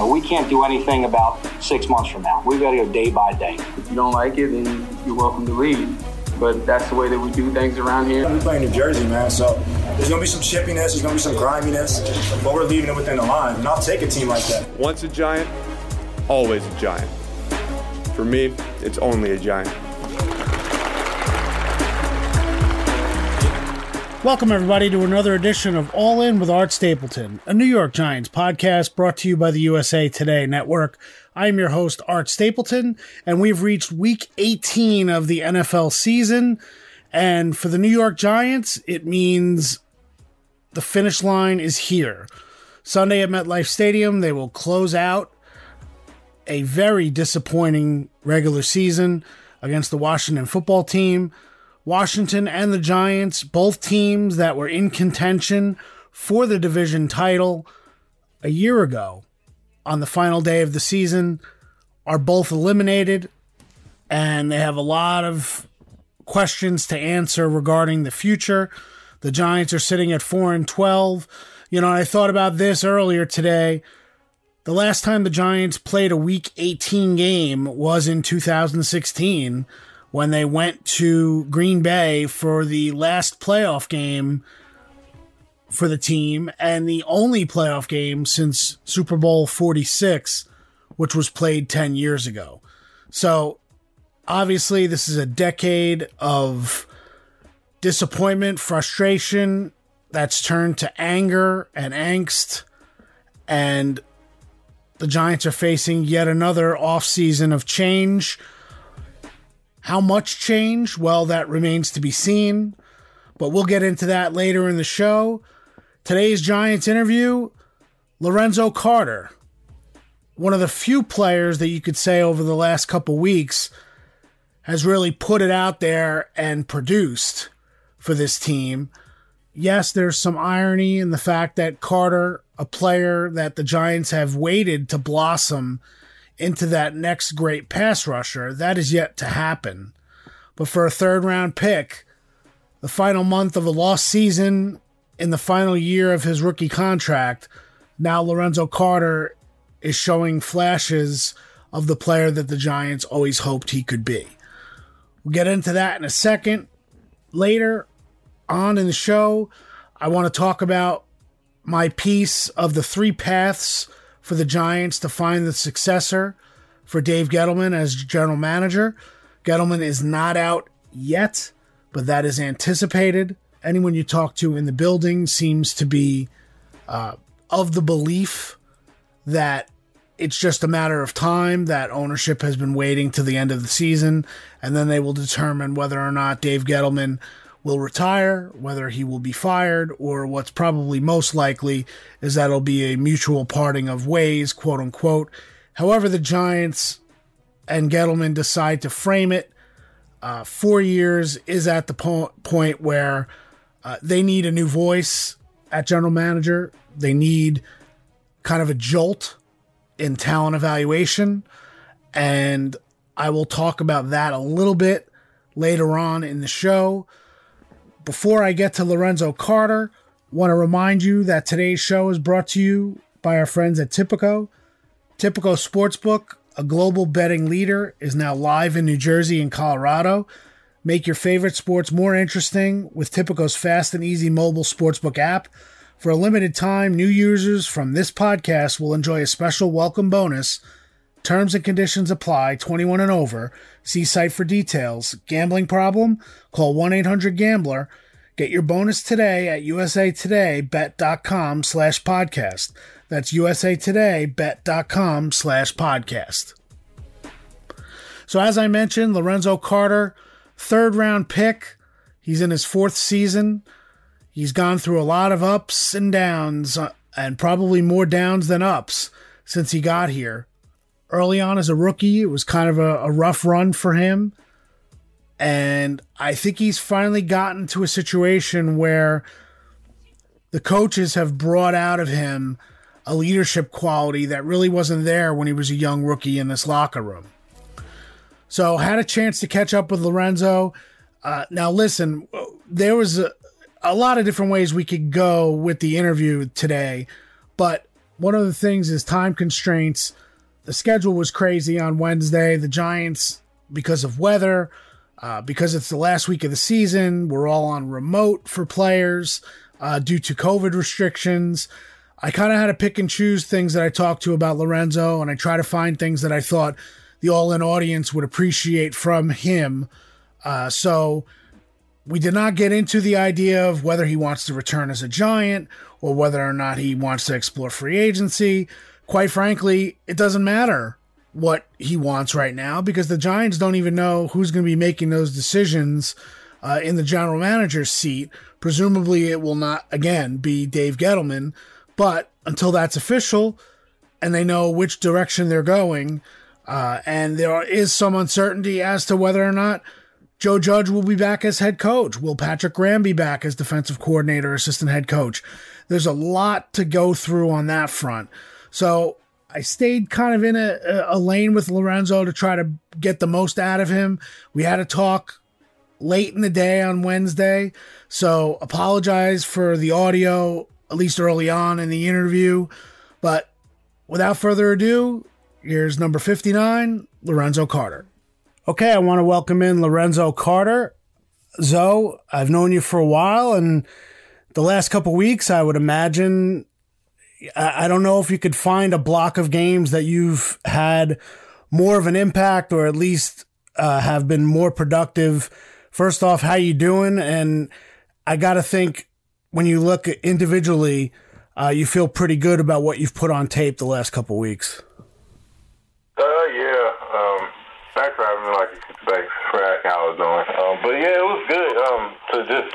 know, we can't do anything about six months from now. We've got to go day by day. If you don't like it, then you're welcome to leave. But that's the way that we do things around here. We play in New Jersey, man, so there's gonna be some chippiness, there's gonna be some griminess, but we're leaving it within the line. And I'll take a team like that. Once a giant, always a giant. For me, it's only a giant. Welcome, everybody, to another edition of All In with Art Stapleton, a New York Giants podcast brought to you by the USA Today Network. I am your host, Art Stapleton, and we've reached week 18 of the NFL season. And for the New York Giants, it means the finish line is here. Sunday at MetLife Stadium, they will close out a very disappointing regular season against the Washington football team. Washington and the Giants, both teams that were in contention for the division title a year ago on the final day of the season, are both eliminated. And they have a lot of questions to answer regarding the future. The Giants are sitting at 4 and 12. You know, I thought about this earlier today. The last time the Giants played a week 18 game was in 2016 when they went to Green Bay for the last playoff game for the team and the only playoff game since Super Bowl 46, which was played 10 years ago. So obviously, this is a decade of disappointment, frustration that's turned to anger and angst. And the Giants are facing yet another offseason of change how much change? Well, that remains to be seen, but we'll get into that later in the show. Today's Giants interview Lorenzo Carter, one of the few players that you could say over the last couple weeks has really put it out there and produced for this team. Yes, there's some irony in the fact that Carter, a player that the Giants have waited to blossom into that next great pass rusher. That is yet to happen. But for a third round pick, the final month of a lost season in the final year of his rookie contract, now Lorenzo Carter is showing flashes of the player that the Giants always hoped he could be. We'll get into that in a second. Later on in the show, I want to talk about my piece of the three paths for the Giants to find the successor for Dave Gettleman as general manager. Gettleman is not out yet, but that is anticipated. Anyone you talk to in the building seems to be uh, of the belief that it's just a matter of time that ownership has been waiting to the end of the season, and then they will determine whether or not Dave Gettleman will retire, whether he will be fired, or what's probably most likely is that it'll be a mutual parting of ways, quote unquote. However, the Giants and Gettleman decide to frame it, uh, four years is at the po- point where uh, they need a new voice at general manager. They need kind of a jolt in talent evaluation. And I will talk about that a little bit later on in the show. Before I get to Lorenzo Carter, want to remind you that today's show is brought to you by our friends at Tipico. Tipico Sportsbook, a global betting leader, is now live in New Jersey and Colorado. Make your favorite sports more interesting with Tipico's fast and easy mobile sportsbook app. For a limited time, new users from this podcast will enjoy a special welcome bonus. Terms and conditions apply, 21 and over. See site for details. Gambling problem? Call 1-800-GAMBLER. Get your bonus today at usatodaybet.com slash podcast. That's usatodaybet.com slash podcast. So as I mentioned, Lorenzo Carter, third round pick. He's in his fourth season. He's gone through a lot of ups and downs, uh, and probably more downs than ups since he got here. Early on as a rookie, it was kind of a, a rough run for him. And I think he's finally gotten to a situation where the coaches have brought out of him a leadership quality that really wasn't there when he was a young rookie in this locker room. So, had a chance to catch up with Lorenzo. Uh, now, listen, there was a, a lot of different ways we could go with the interview today, but one of the things is time constraints. The schedule was crazy on Wednesday. The Giants, because of weather, uh, because it's the last week of the season, we're all on remote for players uh, due to COVID restrictions. I kind of had to pick and choose things that I talked to about Lorenzo, and I try to find things that I thought the all in audience would appreciate from him. Uh, so we did not get into the idea of whether he wants to return as a giant or whether or not he wants to explore free agency. Quite frankly, it doesn't matter what he wants right now because the Giants don't even know who's going to be making those decisions uh, in the general manager's seat. Presumably, it will not again be Dave Gettleman, but until that's official and they know which direction they're going, uh, and there is some uncertainty as to whether or not Joe Judge will be back as head coach. Will Patrick Graham be back as defensive coordinator, assistant head coach? There's a lot to go through on that front. So I stayed kind of in a, a lane with Lorenzo to try to get the most out of him. We had a talk late in the day on Wednesday. So apologize for the audio, at least early on in the interview. But without further ado, here's number 59, Lorenzo Carter. Okay, I want to welcome in Lorenzo Carter. Zoe, I've known you for a while, and the last couple weeks, I would imagine. I don't know if you could find a block of games that you've had more of an impact, or at least uh, have been more productive. First off, how you doing? And I got to think when you look individually, uh, you feel pretty good about what you've put on tape the last couple weeks. Uh, yeah. Um, having me, like you say, for asking how I was doing. Um, but yeah, it was good um, to just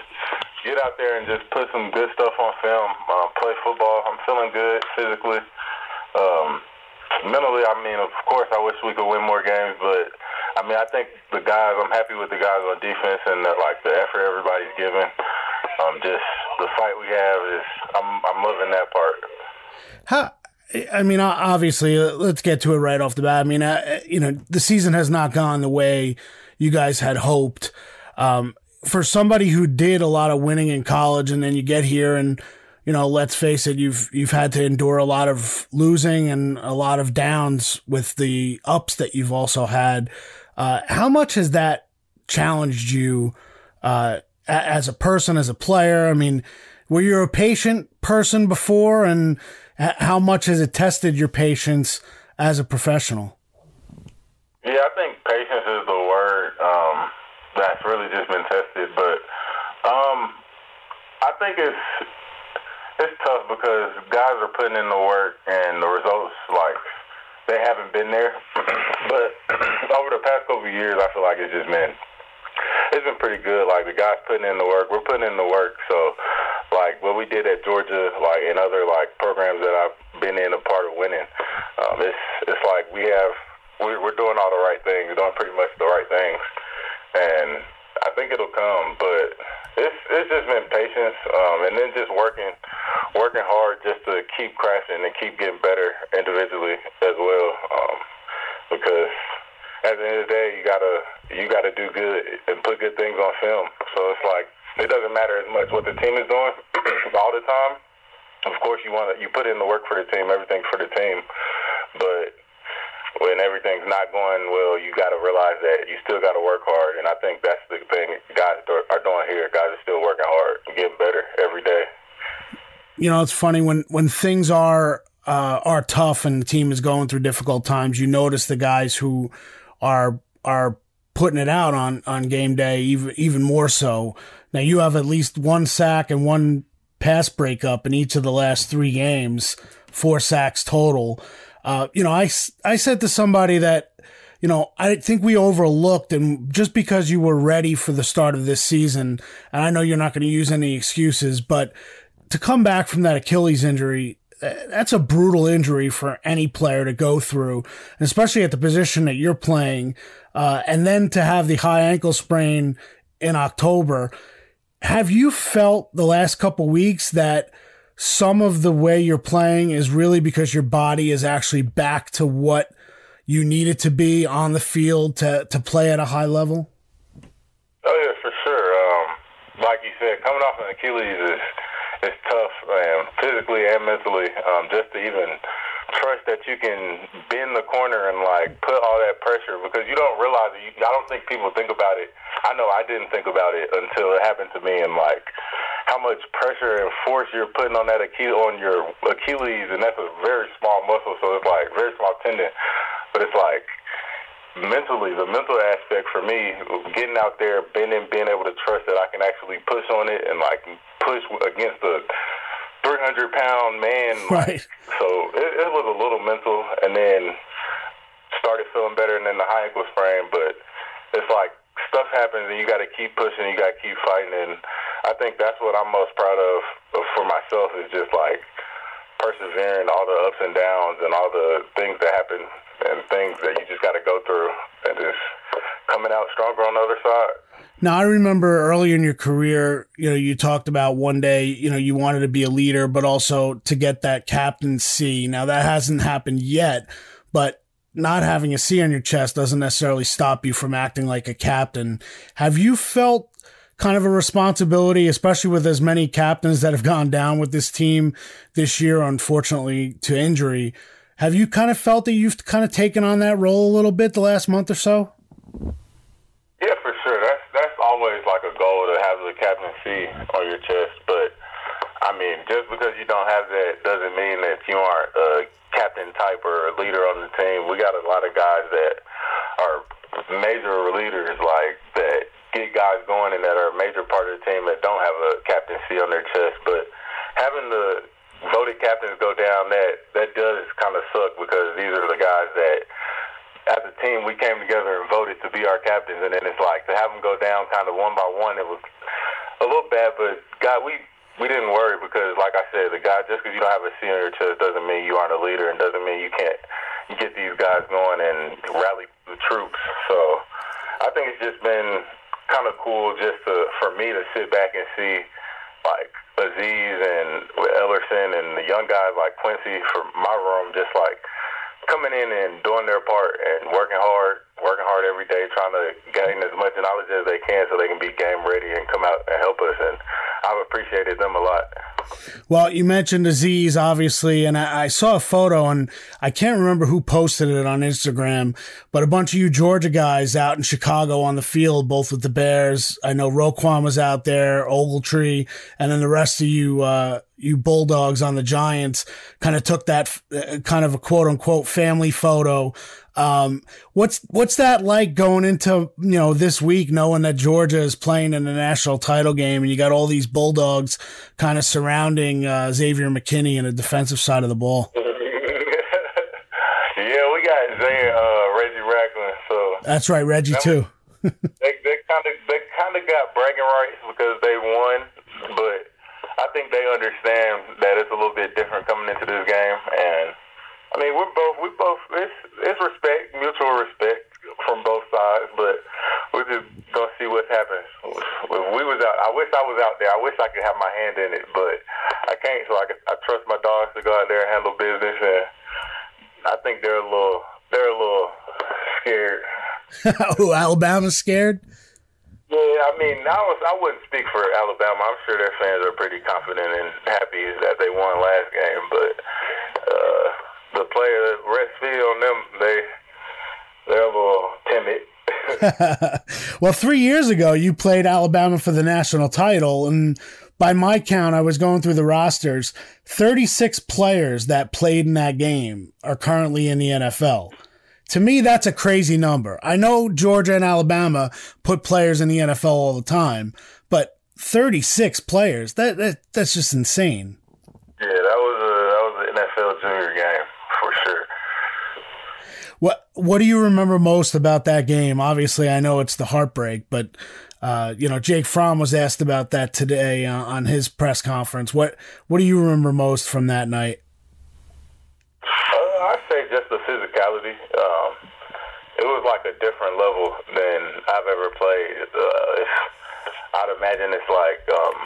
get out there and just put some good stuff on film, uh, play football. I'm feeling good physically. Um, mentally, I mean, of course, I wish we could win more games, but I mean, I think the guys. I'm happy with the guys on defense and the, like the effort everybody's giving. Um, just the fight we have is. I'm I'm loving that part. How I mean, obviously, uh, let's get to it right off the bat. I mean, uh, you know, the season has not gone the way you guys had hoped. Um, for somebody who did a lot of winning in college, and then you get here, and you know, let's face it, you've you've had to endure a lot of losing and a lot of downs with the ups that you've also had. Uh, how much has that challenged you uh, as a person, as a player? I mean, were you a patient person before, and how much has it tested your patience as a professional? Yeah, I think patience is the word um, that's really just been tested. But um, I think it's it's tough because guys are putting in the work and the results like they haven't been there. but over the past couple years, I feel like it's just been it's been pretty good. Like the guys putting in the work, we're putting in the work. So like what we did at Georgia, like in other like programs that I've been in a part of winning. Um, it's it's like we have we're, doing all the right things, doing pretty much the right things, and I think it'll come. But it's it's just been patience, um, and then just working working hard just to keep crashing and keep getting better individually as well, um, because at the end of the day, you gotta you gotta do good and put good things on film. So it's like it doesn't matter as much what the team is doing all the time. Of course, you want to you put in the work for the team, everything for the team, but when everything's not going well, you got to realize that you still got to work hard, and I think that's the thing guys are doing here. Guys are still working hard and getting better every day. You know, it's funny when when things are uh, are tough and the team is going through difficult times. You notice the guys who are are putting it out on on game day even even more so. Now you have at least one sack and one pass breakup in each of the last three games, four sacks total. Uh, you know, I I said to somebody that you know, I think we overlooked, and just because you were ready for the start of this season, and I know you're not going to use any excuses, but to come back from that Achilles injury, that's a brutal injury for any player to go through, especially at the position that you're playing. Uh, and then to have the high ankle sprain in October. Have you felt the last couple weeks that some of the way you're playing is really because your body is actually back to what you need it to be on the field to, to play at a high level? Oh yeah, for sure. Um, like you said, coming off an Achilles is it's tough, man, physically and mentally, um, just to even trust that you can bend the corner and like put all that pressure because you don't realize it. You, I don't think people think about it. I know I didn't think about it until it happened to me, and like how much pressure and force you're putting on that Achilles on your Achilles, and that's a very small muscle, so it's like very small tendon, but it's like mentally, the mental aspect for me, getting out there, bending, being able to trust that I can actually push on it and like push against a 300 pound man. Right. So it, it was a little mental, and then started feeling better, and then the high ankle sprain. But it's like stuff happens, and you got to keep pushing, you got to keep fighting, and I think that's what I'm most proud of for myself is just like persevering all the ups and downs and all the things that happen and things that you just got to go through and just coming out stronger on the other side. Now, I remember early in your career, you know, you talked about one day, you know, you wanted to be a leader, but also to get that captaincy. Now, that hasn't happened yet, but not having a C on your chest doesn't necessarily stop you from acting like a captain. Have you felt kind of a responsibility, especially with as many captains that have gone down with this team this year, unfortunately, to injury? Have you kind of felt that you've kind of taken on that role a little bit the last month or so? Have the captaincy on your chest. But I mean, just because you don't have that doesn't mean that you aren't a captain type or a leader on the team. We got a lot of guys that are major leaders, like that get guys going and that are a major part of the team that don't have a captaincy on their chest. But having the voted captains go down, that that does kind of suck because these are the guys that, as a team, we came together and voted to be our captains, and then it's like to have them go down kind of one by one. It was a little bad, but God, we we didn't worry because, like I said, the guy just because you don't have a your chest doesn't mean you aren't a leader, and doesn't mean you can't get these guys going and rally the troops. So I think it's just been kind of cool just to for me to sit back and see like Azeez and Elerson and the young guys like Quincy from my room, just like coming in and doing their part and working hard, working hard every day, trying to gain as much knowledge as they can so they can be game ready and come out and help us. And I've appreciated them a lot. Well, you mentioned Azeez, obviously, and I, I, saw a photo, and I can't remember who posted it on Instagram, but a bunch of you Georgia guys out in Chicago on the field, both with the Bears. I know Roquan was out there, Ogletree, and then the rest of you, uh, you Bulldogs on the Giants kind of took that uh, kind of a quote unquote family photo um, what's what's that like going into you know this week, knowing that Georgia is playing in the national title game, and you got all these Bulldogs kind of surrounding uh, Xavier McKinney in the defensive side of the ball? yeah, we got Zay, uh, Reggie Ragland. So that's right, Reggie too. they they kind of they kind of got bragging rights because they won, but I think they understand that it's a little bit different coming into this game and I mean, we're both we both it's it's respect, mutual respect from both sides, but we're just gonna see what happens. If we was out, I wish I was out there. I wish I could have my hand in it, but I can't. So I, I trust my dogs to go out there and handle business, and I think they're a little they're a little scared. oh, Alabama's scared. Yeah, I mean, I was I wouldn't speak for Alabama. I'm sure their fans are pretty confident and happy that they won last game, but. uh the player rest fee on them, they they're a little timid. well, three years ago, you played Alabama for the national title, and by my count, I was going through the rosters. Thirty-six players that played in that game are currently in the NFL. To me, that's a crazy number. I know Georgia and Alabama put players in the NFL all the time, but 36 players, that, that that's just insane. Yeah, that was a that was an NFL junior game. What do you remember most about that game? Obviously, I know it's the heartbreak, but uh, you know, Jake Fromm was asked about that today uh, on his press conference. What What do you remember most from that night? Uh, I'd say just the physicality. Um, it was like a different level than I've ever played. Uh, I'd imagine it's like um,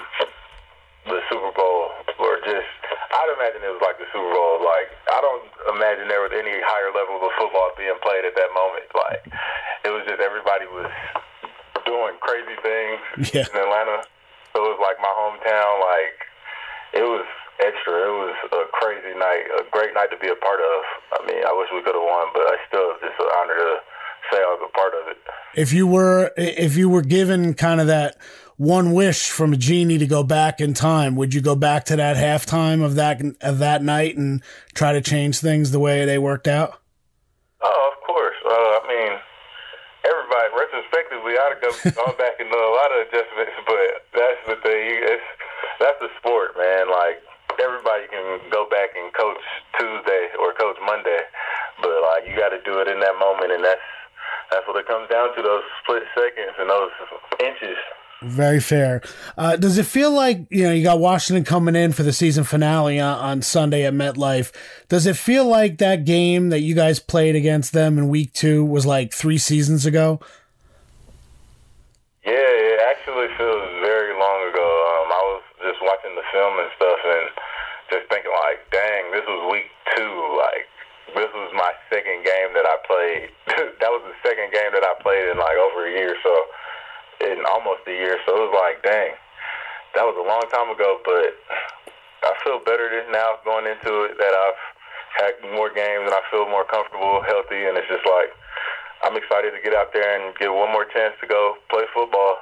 the Super Bowl, or just I'd imagine it was like the Super Bowl. Like I don't imagine there was any higher level of football being played at that moment. Like it was just everybody was doing crazy things yeah. in Atlanta. So it was like my hometown. Like it was extra. It was a crazy night, a great night to be a part of. I mean, I wish we could have won, but I still just an honor to say I was a part of it. If you were, if you were given kind of that one wish from a genie to go back in time, would you go back to that halftime of that of that night and try to change things the way they worked out? Oh, of course. Uh, I mean, everybody retrospectively, ought to go gone back and done a lot of adjustments, but that's the thing. It's that's the sport, man. Like everybody can go back and coach Tuesday or coach Monday, but like you got to do it in that moment, and that's that's what it comes down to those split seconds and those inches. Very fair. Uh, does it feel like you know you got Washington coming in for the season finale on, on, Sunday at MetLife? Does it feel like that game that you guys played against them in Week Two was like three seasons ago? Yeah, it actually feels very long ago. Um, I was just watching the film and stuff, and just thinking like, dang, this was Week Two. Like this was my second game that I played. that was the second game that I played in like over a year. So in almost a year. So it was like, dang, that was a long time ago. But I feel better now going into it that I've had more games and I feel more comfortable, healthy, and it's just like I'm excited to get out there and get one more chance to go play football.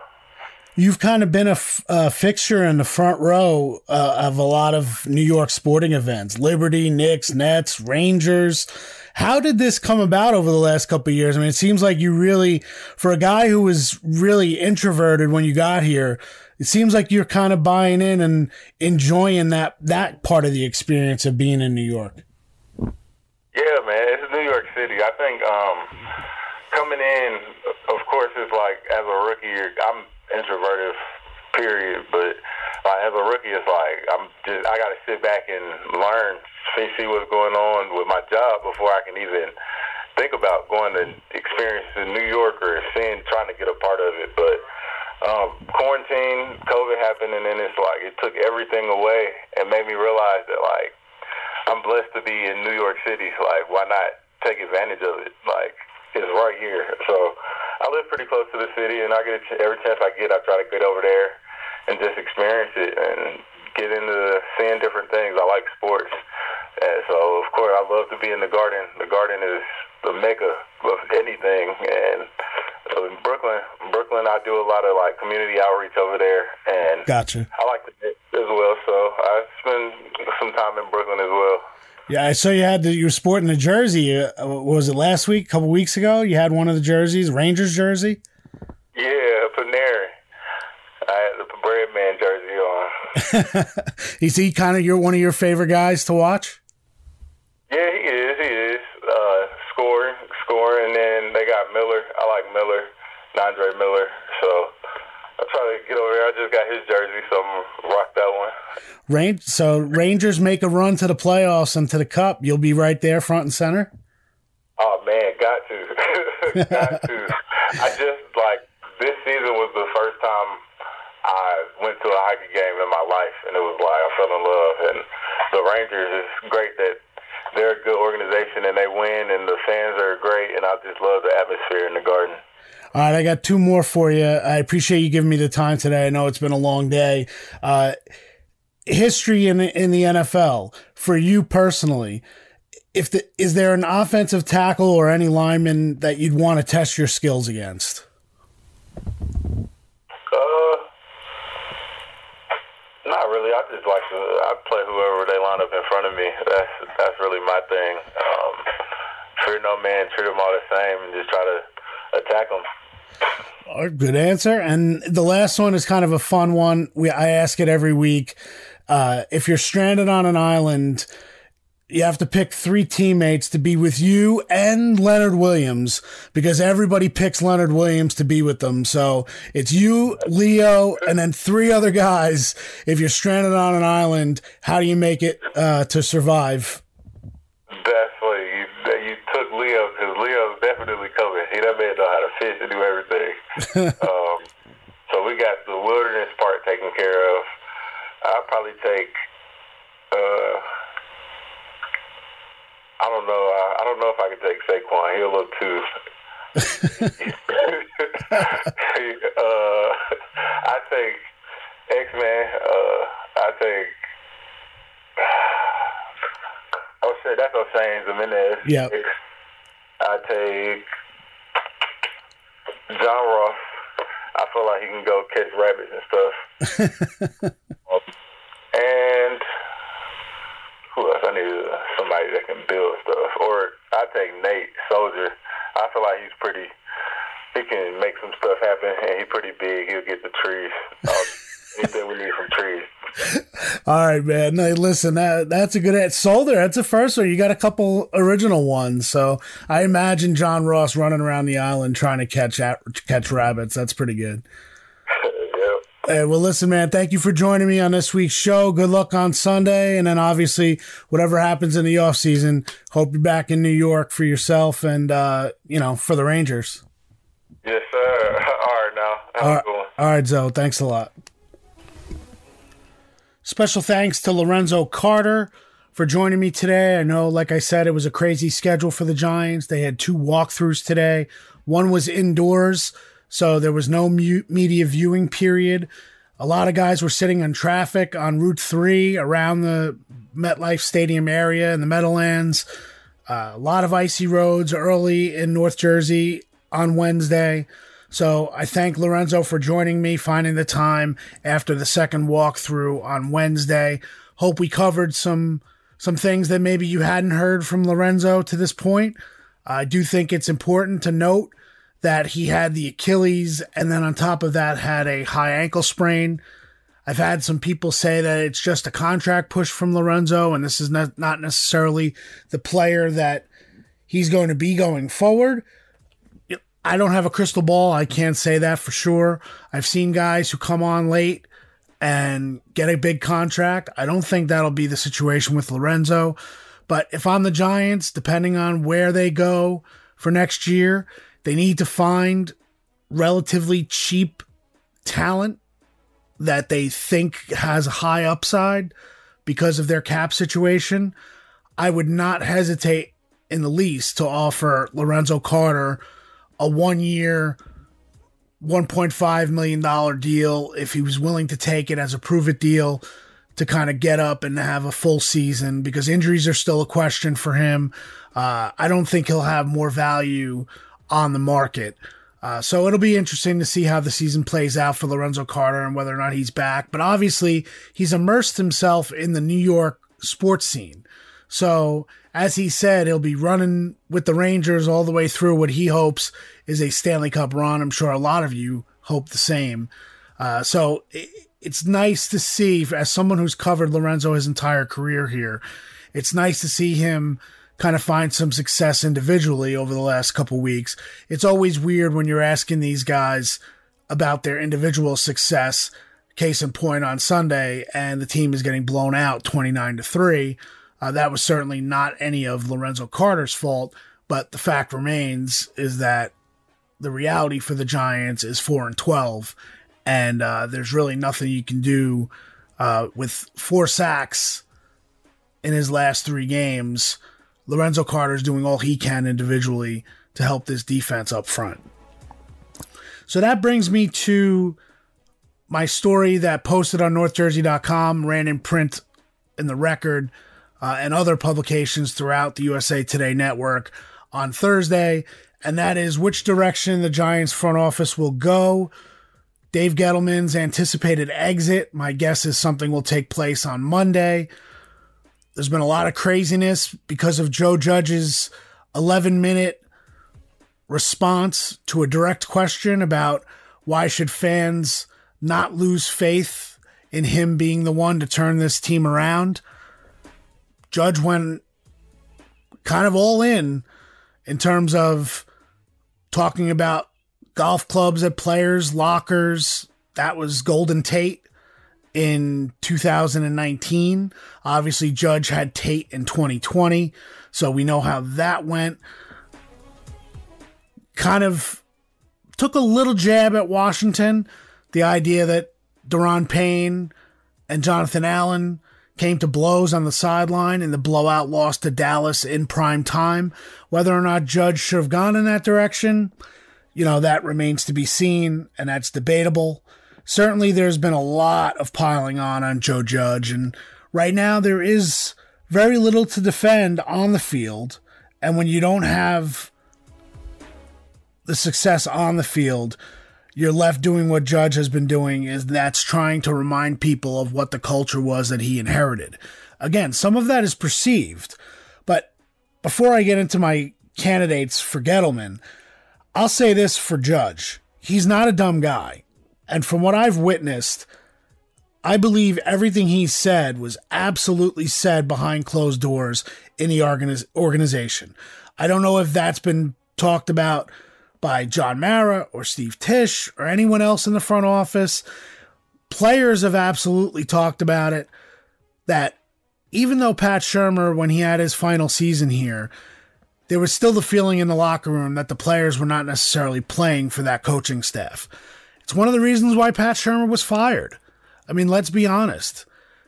You've kind of been a, f- a fixture in the front row uh, of a lot of New York sporting events: Liberty, Knicks, Nets, Rangers. How did this come about over the last couple years? I mean, it seems like you really, for a guy who was really introverted when you got here, it seems like you're kind of buying in and enjoying that that part of the experience of being in New York. Yeah, man, it's New York City. I think um, coming in, of course, it's like as a rookie, I'm introverted, period. But like, as a rookie, it's like I'm just I got to sit back and learn see, what's going on with my job before I can even think about going to experience in New York or seeing, trying to get a part of it. But um, quarantine, COVID happened, and then it's like it took everything away and made me realize that like I'm blessed to be in New York City. Like, why not take advantage of it? Like, it's right here. So I live pretty close to the city, and I get a ch- every chance I get, I try to get over there and just experience it and get into seeing different things. I like sports. And so, of course, I love to be in the garden. The garden is the mecca of anything. And so in Brooklyn, Brooklyn, I do a lot of like community outreach over there, and gotcha. I like it as well. So I spend some time in Brooklyn as well. Yeah, I saw you had the, you were sporting the jersey. Uh, was it last week? A couple weeks ago, you had one of the jerseys, Rangers jersey. Yeah, Panarin. I had the Bread Man jersey on. is he kind of your one of your favorite guys to watch? Yeah, he is. He is uh, scoring, scoring, and then they got Miller. I like Miller, Andre Miller. So I try to get over there. I just got his jersey, so I'm rock that one. Rain. So Rangers make a run to the playoffs and to the Cup. You'll be right there, front and center. Oh man, got to, got to. I just like this season was the first time I went to a hockey game in my life, and it was like I fell in love. And the Rangers is great that they're a good organization and they win and the fans are great and I just love the atmosphere in the garden. All right, I got two more for you. I appreciate you giving me the time today. I know it's been a long day. Uh, history in in the NFL for you personally. If the, is there an offensive tackle or any lineman that you'd want to test your skills against? Uh, not really. I just like to. I play whoever they line up in front of me. That's that's really my thing. Um, fear no man, treat them all the same, and just try to attack them. Oh, good answer. And the last one is kind of a fun one. We I ask it every week. Uh, if you're stranded on an island you have to pick three teammates to be with you and Leonard Williams because everybody picks Leonard Williams to be with them. So it's you, Leo, and then three other guys. If you're stranded on an island, how do you make it uh, to survive? That's funny. You, you took Leo because Leo's definitely coming. He that man know how to fish and do everything. um, so we got the wilderness part taken care of. I'll probably take. Uh, I don't know. I, I don't know if I can take Saquon. He'll look too. uh, I take X Man. Uh, I take. Oh say that's Oshane Ximines. Yep. I take John Ross. I feel like he can go catch rabbits and stuff. and who else? I need somebody that can build stuff. Or I take Nate Solder. I feel like he's pretty. He can make some stuff happen, and he's pretty big. He'll get the trees. Uh, anything we need from trees. All right, man. Now, listen, that that's a good at Solder. That's a first one. You got a couple original ones, so I imagine John Ross running around the island trying to catch at, catch rabbits. That's pretty good. Hey, well, listen, man. Thank you for joining me on this week's show. Good luck on Sunday, and then obviously whatever happens in the off season. Hope you're back in New York for yourself and uh, you know for the Rangers. Yes, sir. All right, now. All right, all right, Zoe. Thanks a lot. Special thanks to Lorenzo Carter for joining me today. I know, like I said, it was a crazy schedule for the Giants. They had two walkthroughs today. One was indoors, so there was no media viewing period. A lot of guys were sitting on traffic on Route 3 around the MetLife Stadium area in the Meadowlands. Uh, a lot of icy roads early in North Jersey on Wednesday. So I thank Lorenzo for joining me, finding the time after the second walkthrough on Wednesday. Hope we covered some some things that maybe you hadn't heard from Lorenzo to this point. I do think it's important to note that he had the Achilles and then on top of that had a high ankle sprain. I've had some people say that it's just a contract push from Lorenzo and this is not, necessarily the player that he's going to be going forward. I don't have a crystal ball. I can't say that for sure. I've seen guys who come on late and get a big contract. I don't think that'll be the situation with Lorenzo. But if I'm the Giants, depending on where they go for next year, they need to find relatively cheap talent that they think has high upside because of their cap situation. I would not hesitate in the least to offer Lorenzo Carter a one year, $1.5 million deal if he was willing to take it as a prove it deal to kind of get up and have a full season because injuries are still a question for him. Uh, I don't think he'll have more value on the market. Uh, so it'll be interesting to see how the season plays out for Lorenzo Carter and whether or not he's back. But obviously, he's immersed himself in the New York sports scene. So, as he said, he'll be running with the Rangers all the way through what he hopes is a Stanley Cup run. I'm sure a lot of you hope the same. Uh, so, it, it's nice to see, as someone who's covered Lorenzo his entire career here, it's nice to see him kind of find some success individually over the last couple weeks. It's always weird when you're asking these guys about their individual success. Case in point on Sunday, and the team is getting blown out 29 to 3. Uh, that was certainly not any of Lorenzo Carter's fault, but the fact remains is that the reality for the Giants is 4 and 12, and uh, there's really nothing you can do uh, with four sacks in his last three games. Lorenzo Carter is doing all he can individually to help this defense up front. So that brings me to my story that posted on NorthJersey.com, ran in print in the record, uh, and other publications throughout the USA Today network on Thursday, and that is which direction the Giants front office will go. Dave Gettleman's anticipated exit, my guess is something will take place on Monday. There's been a lot of craziness because of Joe Judge's 11 minute response to a direct question about why should fans not lose faith in him being the one to turn this team around. Judge went kind of all in in terms of talking about golf clubs at players' lockers. That was Golden Tate in 2019. Obviously, Judge had Tate in 2020, so we know how that went. Kind of took a little jab at Washington, the idea that Da'Ron Payne and Jonathan Allen came to blows on the sideline in the blowout loss to Dallas in prime time. Whether or not Judge should have gone in that direction, you know, that remains to be seen, and that's debatable. Certainly, there's been a lot of piling on on Joe Judge, and right now there is very little to defend on the field. And when you don't have the success on the field, you're left doing what Judge has been doing, is that's trying to remind people of what the culture was that he inherited. Again, some of that is perceived, but before I get into my candidates for Gettleman, I'll say this for Judge. He's not a dumb guy. And from what I've witnessed, I believe everything he said was absolutely said behind closed doors in the organiz- organization. I don't know if that's been talked about by John Mara or Steve Tisch or anyone else in the front office. Players have absolutely talked about it that even though Pat Shurmur, when he had his final season here, there was still the feeling in the locker room that the players were not necessarily playing for that coaching staff. It's one of the reasons why Pat Shurmur was fired. I mean, let's be honest.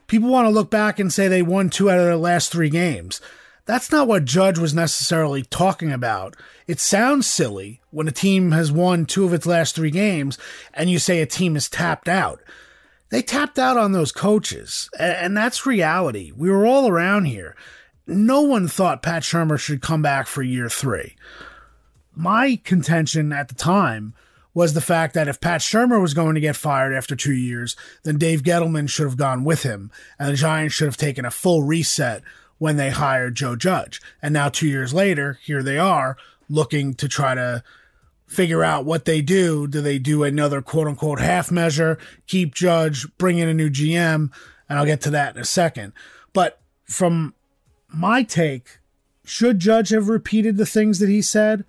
People want to look back and say they won two out of their last three games. That's not what Judge was necessarily talking about. It sounds silly when a team has won two of its last three games and you say a team is tapped out. They tapped out on those coaches, and that's reality. We were all around here. No one thought Pat Shurmur should come back for year three. My contention at the time was the fact that if Pat Shurmur was going to get fired after two years, then Dave Gettleman should have gone with him, and the Giants should have taken a full reset when they hired Joe Judge. And now, two years later, here they are looking to try to figure out what they do. Do they do another quote unquote half measure, keep Judge, bring in a new GM? And I'll get to that in a second. But from my take, should Judge have repeated the things that he said?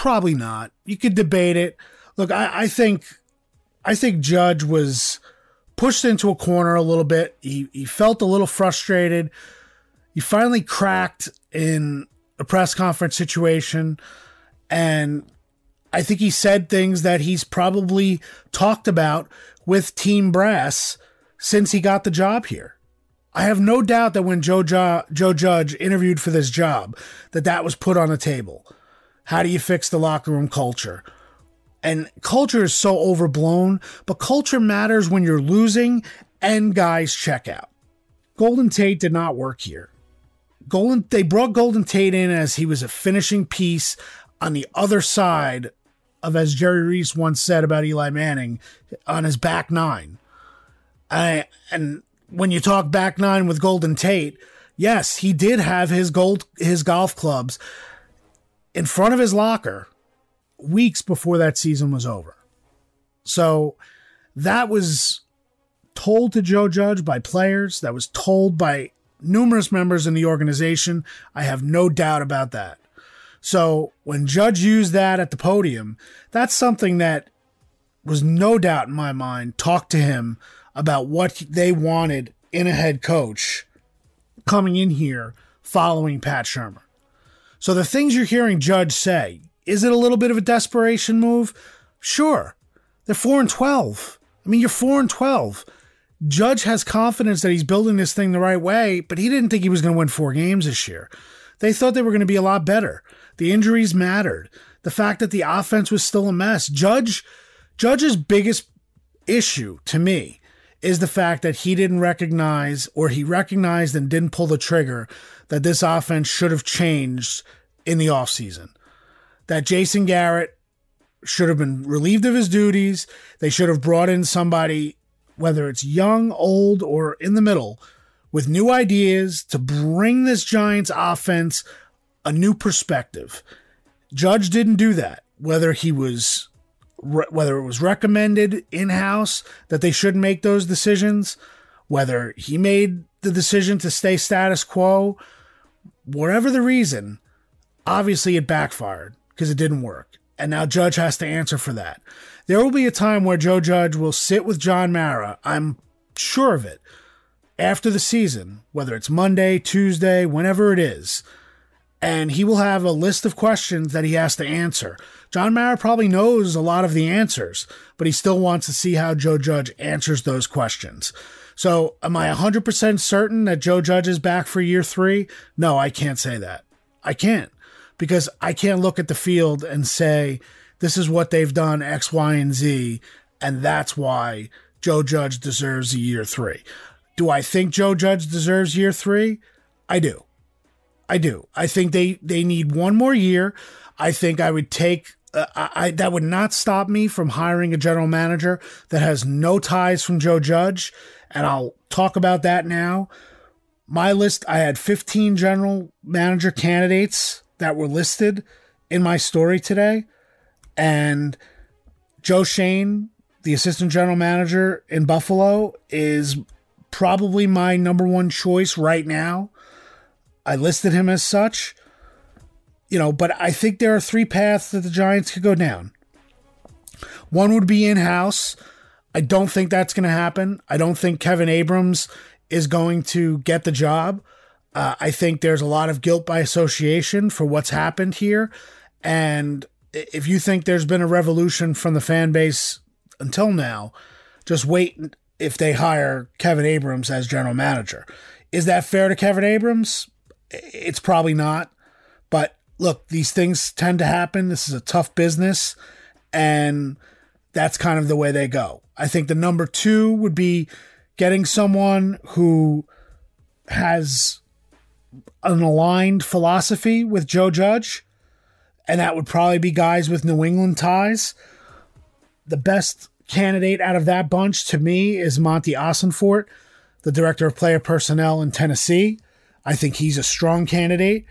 Probably not. You could debate it. Look, I, I think I think Judge was pushed into a corner a little bit. He he felt a little frustrated. He finally cracked in a press conference situation and I think he said things that he's probably talked about with team brass since he got the job here. I have no doubt that when Joe, jo- Joe Judge interviewed for this job, that that was put on the table. How do you fix the locker room culture? And culture is so overblown, but culture matters when you're losing and guys check out. Golden Tate did not work here. Golden they brought Golden Tate in as he was a finishing piece on the other side of as Jerry Reese once said about Eli Manning on his back nine. I and when you talk back nine with Golden Tate, yes, he did have his gold his golf clubs in front of his locker weeks before that season was over. So that was told to Joe Judge by players, that was told by numerous members in the organization. I have no doubt about that. So when Judge used that at the podium, that's something that was no doubt in my mind talked to him about what they wanted in a head coach coming in here following Pat Shurmur. So the things you're hearing Judge say, is it a little bit of a desperation move? Sure. They're 4 and 12. I mean, you're 4 and 12. Judge has confidence that he's building this thing the right way, but he didn't think he was going to win four games this year. They thought they were going to be a lot better. The injuries mattered. The fact that the offense was still a mess. Judge Judge's biggest issue to me is the fact that he didn't recognize or he recognized and didn't pull the trigger that this offense should have changed in the offseason. That Jason Garrett should have been relieved of his duties. They should have brought in somebody, whether it's young, old, or in the middle, with new ideas to bring this Giants offense a new perspective. Judge didn't do that. Whether he was whether it was recommended in-house that they should make those decisions, whether he made the decision to stay status quo, whatever the reason, obviously it backfired because it didn't work. And now Judge has to answer for that. There will be a time where Joe Judge will sit with John Mara. I'm sure of it. After the season, whether it's Monday, Tuesday, whenever it is, and he will have a list of questions that he has to answer. John Mara probably knows a lot of the answers, but he still wants to see how Joe Judge answers those questions. So, am I 100% certain that Joe Judge is back for year three? No, I can't say that. I can't because I can't look at the field and say, this is what they've done, X, Y, and Z, and that's why Joe Judge deserves a year three. Do I think Joe Judge deserves year three? I do. I do. I think they they need one more year. I think I would take uh, I, that would not stop me from hiring a general manager that has no ties from Joe Judge, and I'll talk about that now. My list, I had 15 general manager candidates that were listed in my story today, and Joe Schoen, the assistant general manager in Buffalo, is probably my number one choice right now. I listed him as such you know, but I think there are three paths that the Giants could go down. One would be in house. I don't think that's going to happen. I don't think Kevin Abrams is going to get the job. Uh, I think there's a lot of guilt by association for what's happened here. And if you think there's been a revolution from the fan base until now, just wait if they hire Kevin Abrams as general manager. Is that fair to Kevin Abrams? It's probably not. But look, these things tend to happen. This is a tough business, and that's kind of the way they go. I think the number two would be getting someone who has an aligned philosophy with Joe Judge, and that would probably be guys with New England ties. The best candidate out of that bunch to me is Monty Ossenfort, the director of player personnel in Tennessee. I think he's a strong candidate.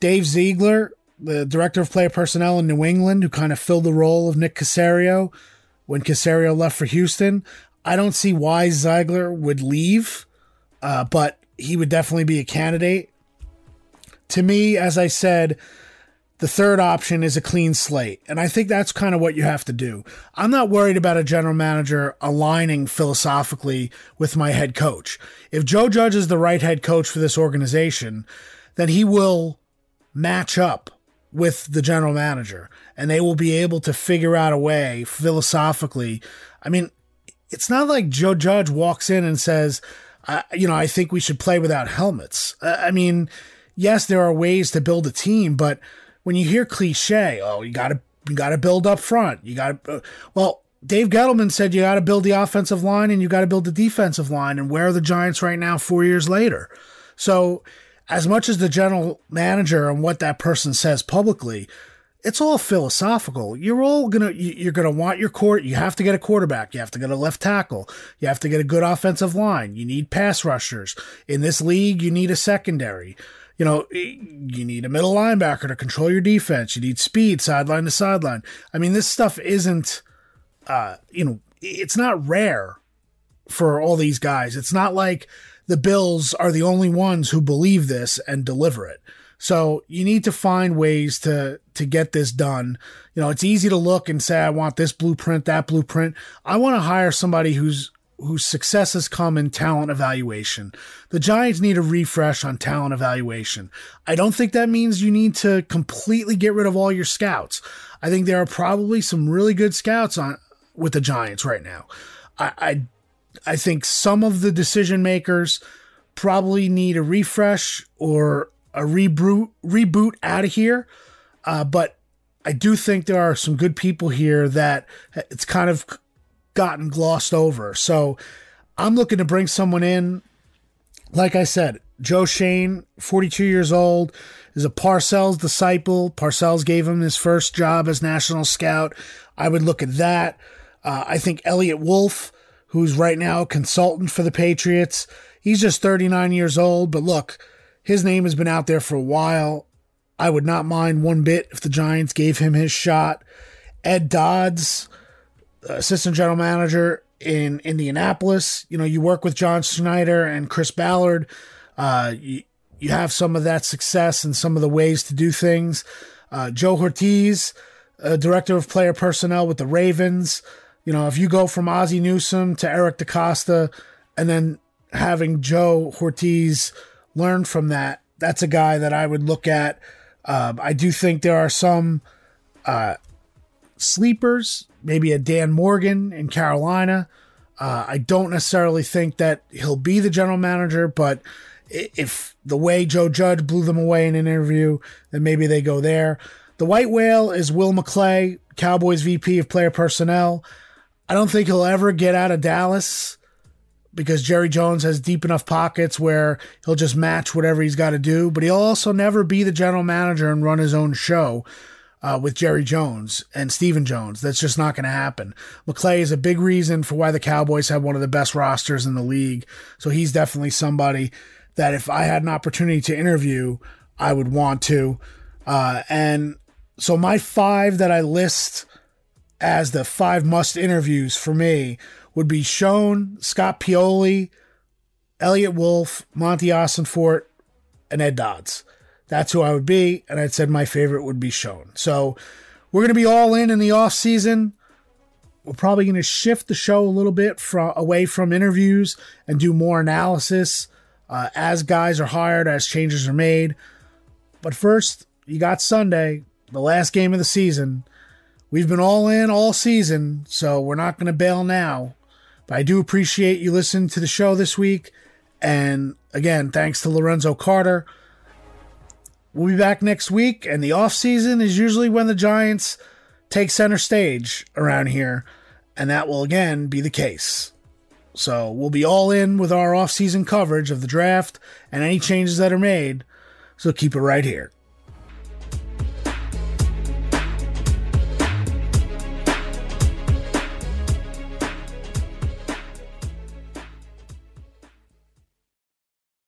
Dave Ziegler, the director of player personnel in New England, who kind of filled the role of Nick Caserio when Caserio left for Houston. I don't see why Ziegler would leave, uh, but he would definitely be a candidate. To me, as I said, the third option is a clean slate. And I think that's kind of what you have to do. I'm not worried about a general manager aligning philosophically with my head coach. If Joe Judge is the right head coach for this organization, then he will match up with the general manager and they will be able to figure out a way philosophically. I mean, it's not like Joe Judge walks in and says, uh, you know, I think we should play without helmets. Uh, I mean, yes, there are ways to build a team, but when you hear cliche, oh, you got to you got to build up front. You got to uh, well, Dave Gettleman said you got to build the offensive line and you got to build the defensive line. And where are the Giants right now, four years later? So as much as the general manager and what that person says publicly, it's all philosophical. You're all gonna you're gonna want your court. You have to get a quarterback. You have to get a left tackle. You have to get a good offensive line. You need pass rushers in this league. You need a secondary. You know, you need a middle linebacker to control your defense. You need speed sideline to sideline. I mean, this stuff isn't, uh, you know, it's not rare for all these guys. It's not like the Bills are the only ones who believe this and deliver it. So you need to find ways to to get this done. You know, it's easy to look and say I want this blueprint, that blueprint. I want to hire somebody who's whose success has come in talent evaluation. The Giants need a refresh on talent evaluation. I don't think that means you need to completely get rid of all your scouts. I think there are probably some really good scouts on with the Giants right now. I, I I think some of the decision makers probably need a refresh or a reboot reboot out of here. Uh, but I do think there are some good people here that it's kind of gotten glossed over. So I'm looking to bring someone in. Like I said, Joe Schoen, 42 years old, is a Parcells disciple. Parcells gave him his first job as national scout. I would look at that. Uh, I think Eliot Wolf who's right now a consultant for the Patriots. He's just 39 years old, but look, his name has been out there for a while. I would not mind one bit if the Giants gave him his shot. Ed Dodds, assistant general manager in Indianapolis. You know, you work with John Schneider and Chris Ballard. Uh, you, you have some of that success and some of the ways to do things. Uh, Joe Hortiz, uh, director of player personnel with the Ravens. You know, if you go from Ozzie Newsome to Eric DeCosta and then having Joe Hortiz learn from that, that's a guy that I would look at. Uh, I do think there are some uh, sleepers, maybe a Dan Morgan in Carolina. Uh, I don't necessarily think that he'll be the general manager, but if the way Joe Judge blew them away in an interview, then maybe they go there. The white whale is Will McClay, Cowboys VP of player personnel. I don't think he'll ever get out of Dallas, because Jerry Jones has deep enough pockets where he'll just match whatever he's got to do, but he'll also never be the general manager and run his own show. Uh, with Jerry Jones and Stephen Jones. That's just not going to happen. McClay is a big reason for why the Cowboys have one of the best rosters in the league. So he's definitely somebody that if I had an opportunity to interview, I would want to. Uh, and so my five that I list as the five must interviews for me would be Schoen, Scott Pioli, Eliot Wolf, Monty Ossenfort, and Ed Dodds. That's who I would be, and I'd said my favorite would be Schoen. So we're going to be all in in the off season. We're probably going to shift the show a little bit from away from interviews and do more analysis uh, as guys are hired, as changes are made. But first, you got Sunday, the last game of the season. We've been all in all season, so we're not going to bail now. But I do appreciate you listening to the show this week. And again, thanks to Lorenzo Carter. We'll be back next week, and the off season is usually when the Giants take center stage around here, and that will again be the case. So we'll be all in with our off season coverage of the draft and any changes that are made. So keep it right here.